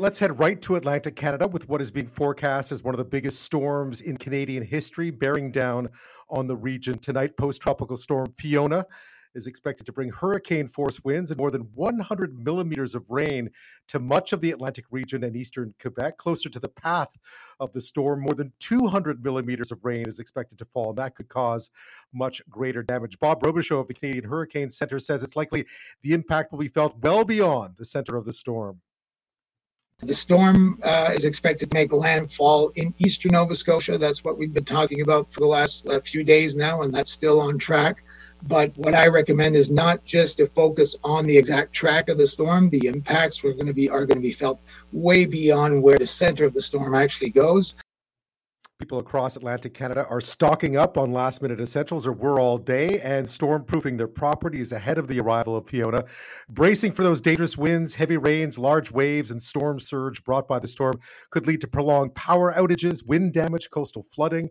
Let's head right to Atlantic Canada with what is being forecast as one of the biggest storms in Canadian history, bearing down on the region tonight. Post tropical storm Fiona is expected to bring hurricane force winds and more than 100 millimeters of rain to much of the Atlantic region and eastern Quebec. Closer to the path of the storm, more than 200 millimeters of rain is expected to fall, and that could cause much greater damage. Bob Robichaud of the Canadian Hurricane Center says it's likely the impact will be felt well beyond the center of the storm. The storm uh, is expected to make landfall in eastern Nova Scotia. That's what we've been talking about for the last uh, few days now, and that's still on track. But what I recommend is not just to focus on the exact track of the storm. The impacts are going to be are going to be felt way beyond where the center of the storm actually goes. People across Atlantic Canada are stocking up on last minute essentials or were all day and stormproofing their properties ahead of the arrival of Fiona, bracing for those dangerous winds, heavy rains, large waves, and storm surge brought by the storm could lead to prolonged power outages, wind damage, coastal flooding.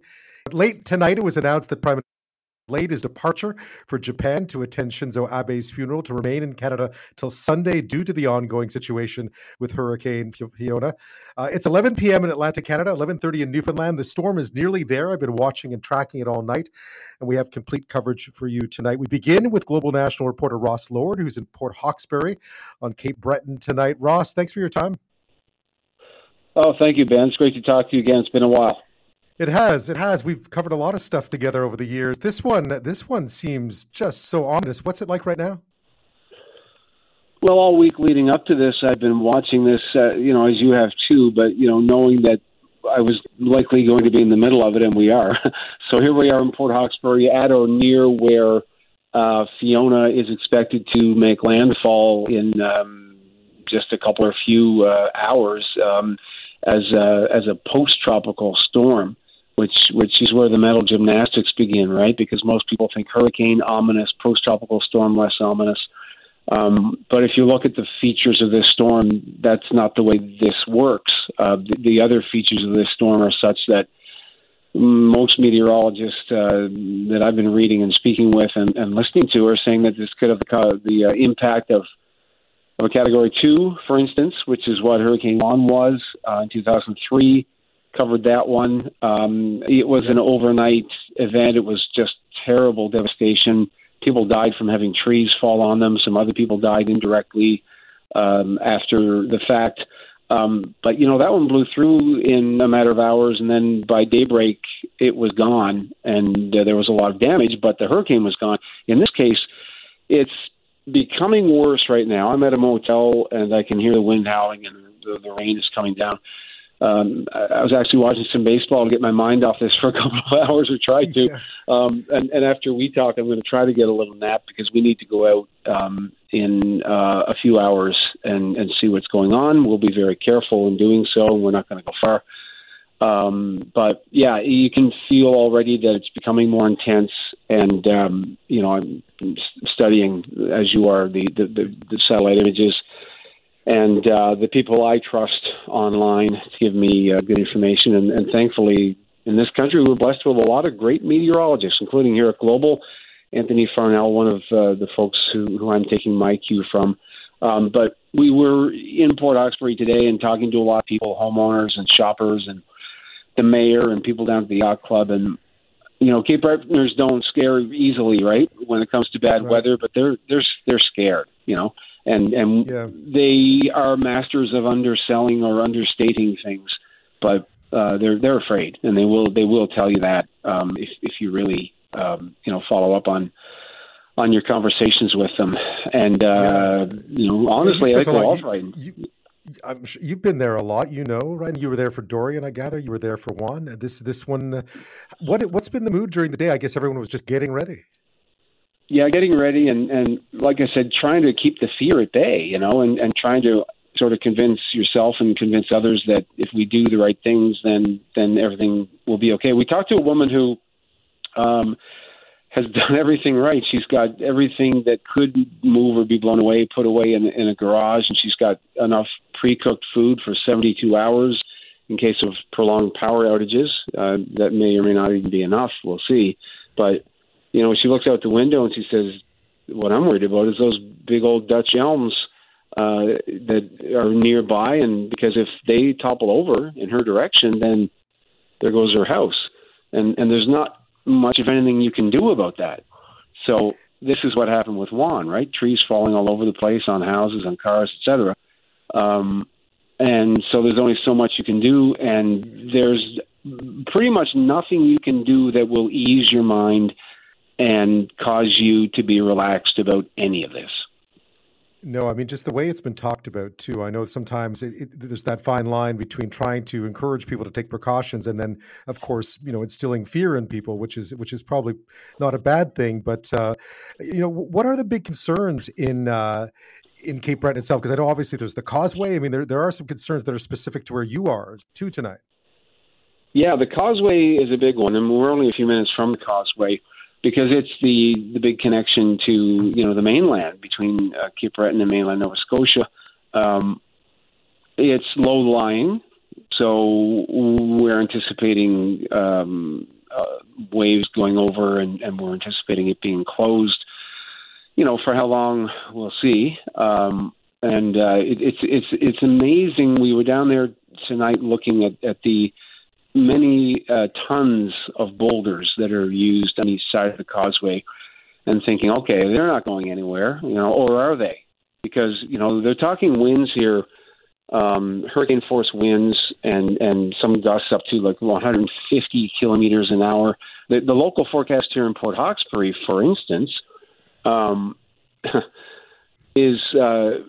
Late tonight, it was announced that Prime delayed his departure for Japan to attend Shinzo Abe's funeral to remain in Canada till Sunday due to the ongoing situation with Hurricane Fiona. Uh, it's 11 p.m. in Atlantic, Canada, 11:30 in Newfoundland. The storm is nearly there. I've been watching and tracking it all night, and we have complete coverage for you tonight. We begin with Global National reporter Ross Lord, who's in Port Hawkesbury on Cape Breton tonight. Ross, thanks for your time. Oh, thank you, Ben. It's great to talk to you again. It's been a while. It has. It has. We've covered a lot of stuff together over the years. This one, this one seems just so ominous. What's it like right now? Well, all week leading up to this, I've been watching this. Uh, you know, as you have too. But you know, knowing that I was likely going to be in the middle of it, and we are. so here we are in Port Hawkesbury, at or near where uh, Fiona is expected to make landfall in um, just a couple or few uh, hours um, as a, as a post tropical storm which which is where the mental gymnastics begin, right? Because most people think hurricane ominous, post tropical storm less ominous. Um, but if you look at the features of this storm, that's not the way this works. Uh, the, the other features of this storm are such that most meteorologists uh, that I've been reading and speaking with and, and listening to are saying that this could have the, the uh, impact of, of a Category 2, for instance, which is what Hurricane Juan was uh, in 2003 covered that one. Um, it was an overnight event. It was just terrible devastation. People died from having trees fall on them. Some other people died indirectly um, after the fact. Um, but you know that one blew through in a matter of hours, and then by daybreak it was gone, and uh, there was a lot of damage. But the hurricane was gone. In this case, it's becoming worse right now. I'm at a motel, and I can hear the wind howling, and the, the rain is coming down um, I was actually watching some baseball to get my mind off this for a couple of hours, or tried to. Yeah. Um, and, and after we talk, I'm going to try to get a little nap because we need to go out um, in uh, a few hours and, and see what's going on. We'll be very careful in doing so, and we're not going to go far. Um, but yeah, you can feel already that it's becoming more intense. And um, you know, I'm studying as you are the the, the, the satellite images and uh, the people I trust online to give me uh, good information. And, and thankfully, in this country, we're blessed with a lot of great meteorologists, including here at Global, Anthony Farnell, one of uh, the folks who, who I'm taking my cue from. Um, but we were in Port Hawkesbury today and talking to a lot of people, homeowners and shoppers, and the mayor and people down at the yacht club. And you know, Cape Bretoners don't scare easily, right, when it comes to bad right. weather, but they're they're they're scared, you know and and yeah. they are masters of underselling or understating things, but uh, they're they're afraid, and they will they will tell you that um, if if you really um, you know follow up on on your conversations with them, and uh, yeah. you know honestly, I go off right. I'm sure you've been there a lot, you know, right? You were there for Dorian, I gather. You were there for Juan. This this one, what what's been the mood during the day? I guess everyone was just getting ready yeah, getting ready and and like I said, trying to keep the fear at bay, you know, and and trying to sort of convince yourself and convince others that if we do the right things, then then everything will be okay. We talked to a woman who um, has done everything right. She's got everything that could move or be blown away put away in, in a garage, and she's got enough pre-cooked food for 72 hours in case of prolonged power outages. Uh, that may or may not even be enough. We'll see, but you know, she looks out the window and she says, "What I'm worried about is those big old Dutch elms uh, that are nearby, and because if they topple over in her direction, then there goes her house, and and there's not much of anything you can do about that. So this is what happened with Juan, right? Trees falling all over the place on houses, on cars, etc. Um, and so there's only so much you can do, and there's pretty much nothing you can do that will ease your mind and cause you to be relaxed about any of this. No, I mean just the way it's been talked about too. I know sometimes it, it, there's that fine line between trying to encourage people to take precautions and then, of course, you know, instilling fear in people, which is which is probably not a bad thing. But uh, you know, what are the big concerns in uh, in Cape Breton itself? Because I know obviously there's the causeway. I mean, there there are some concerns that are specific to where you are too tonight. Yeah, the causeway is a big one, and we're only a few minutes from the causeway because it's the the big connection to you know the mainland between uh, Cape Breton and mainland Nova Scotia. Um, it's low lying, so we're anticipating um, uh, waves going over, and, and we're anticipating it being closed. You know, for how long we'll see. Um, and uh, it, it's it's it's amazing. We were down there tonight looking at, at the many uh, tons of boulders that are used on each side of the causeway and thinking, okay, they're not going anywhere, you know, or are they? Because, you know, they're talking winds here, um, hurricane force winds and, and some gusts up to like 150 kilometers an hour. The, the local forecast here in Port Hawkesbury, for instance, um, is uh,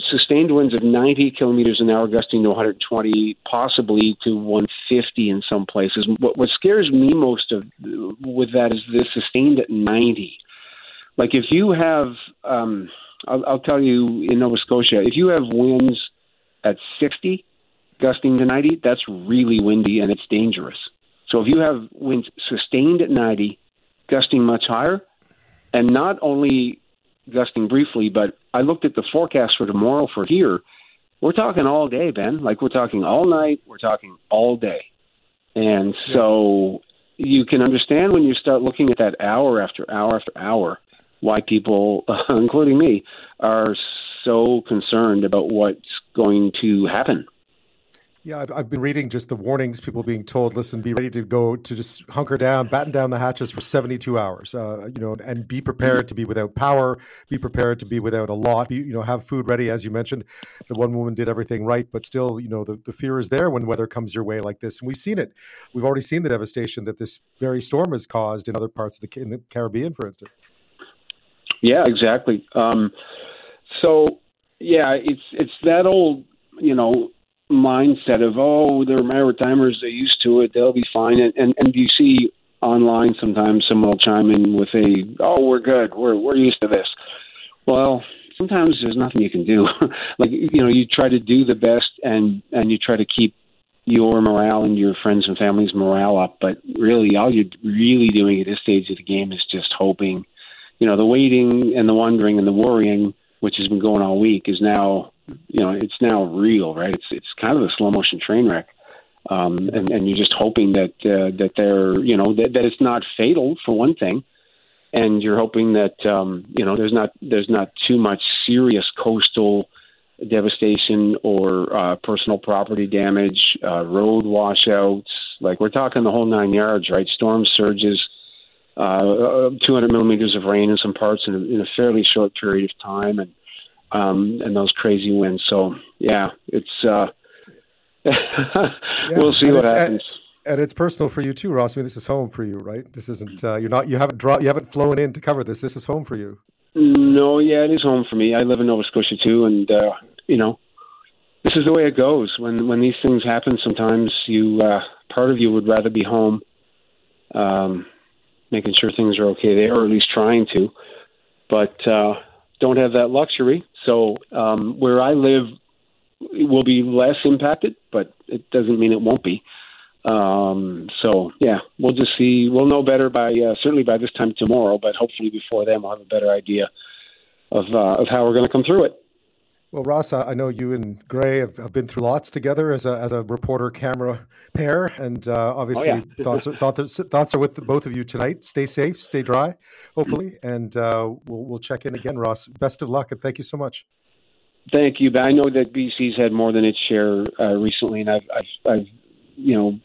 sustained winds of 90 kilometers an hour, gusting to 120, possibly to 150 in some places. What, what scares me most of with that is this sustained at 90. Like if you have, um, I'll, I'll tell you in Nova Scotia, if you have winds at 60, gusting to 90, that's really windy and it's dangerous. So if you have winds sustained at 90, gusting much higher, and not only gusting briefly, but I looked at the forecast for tomorrow for here. We're talking all day, Ben. Like we're talking all night, we're talking all day. And so yes. you can understand when you start looking at that hour after hour after hour why people, including me, are so concerned about what's going to happen yeah, I've, I've been reading just the warnings, people being told, listen, be ready to go to just hunker down, batten down the hatches for 72 hours, uh, you know, and be prepared to be without power, be prepared to be without a lot, be, you know, have food ready. As you mentioned, the one woman did everything right, but still, you know, the, the fear is there when weather comes your way like this. And we've seen it. We've already seen the devastation that this very storm has caused in other parts of the, in the Caribbean, for instance. Yeah, exactly. Um, so, yeah, it's, it's that old, you know, mindset of oh they're maritimers they're used to it they'll be fine. And and, and you see online sometimes someone will chime in with a oh we're good we're we're used to this. Well sometimes there's nothing you can do. Like you know you try to do the best and and you try to keep your morale and your friends and family's morale up but really all you're really doing at this stage of the game is just hoping. You know the waiting and the wondering and the worrying which has been going all week is now you know it's now real, right? It's it's kind of a slow motion train wreck, um, and and you're just hoping that uh, that they're you know that, that it's not fatal for one thing, and you're hoping that um, you know there's not there's not too much serious coastal devastation or uh, personal property damage, uh, road washouts. Like we're talking the whole nine yards, right? Storm surges. Uh, 200 millimeters of rain in some parts in a, in a fairly short period of time, and um, and those crazy winds. So yeah, it's uh, yeah, we'll see what happens. And, and it's personal for you too, Ross. I mean, this is home for you, right? This isn't uh, you're not you haven't draw you haven't flown in to cover this. This is home for you. No, yeah, it is home for me. I live in Nova Scotia too, and uh, you know, this is the way it goes. When when these things happen, sometimes you uh, part of you would rather be home, um, making sure things are okay there, or at least trying to. But uh, don't have that luxury. So um, where I live will be less impacted, but it doesn't mean it won't be. Um, so yeah, we'll just see. We'll know better by uh, certainly by this time tomorrow, but hopefully before then we'll have a better idea of uh, of how we're going to come through it. Well, Ross, I know you and Gray have, have, been through lots together as a as a reporter camera pair, and uh, obviously oh, yeah. thoughts, are, thoughts, thoughts are with the, both of you tonight. Stay safe, stay dry, hopefully, and uh, we'll we'll check in again, Ross. Best of luck, and thank you so much. Thank you, but I know that BC's had more than its share uh, recently, and I've, I've, I've, you know,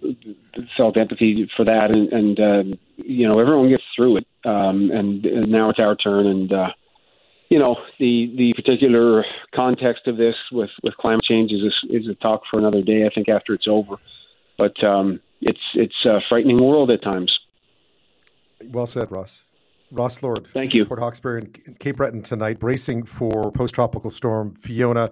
felt empathy for that, and, and uh, you know, everyone gets through it, um, and, and now it's our turn, and uh, you know, the the particular context of this with with climate change is a, is a talk for another day. I think after it's over, but um, it's it's a frightening world at times. Well said, Ross. Ross Lord. Thank you. Port Hawkesbury and Cape Breton tonight, bracing for post tropical storm Fiona.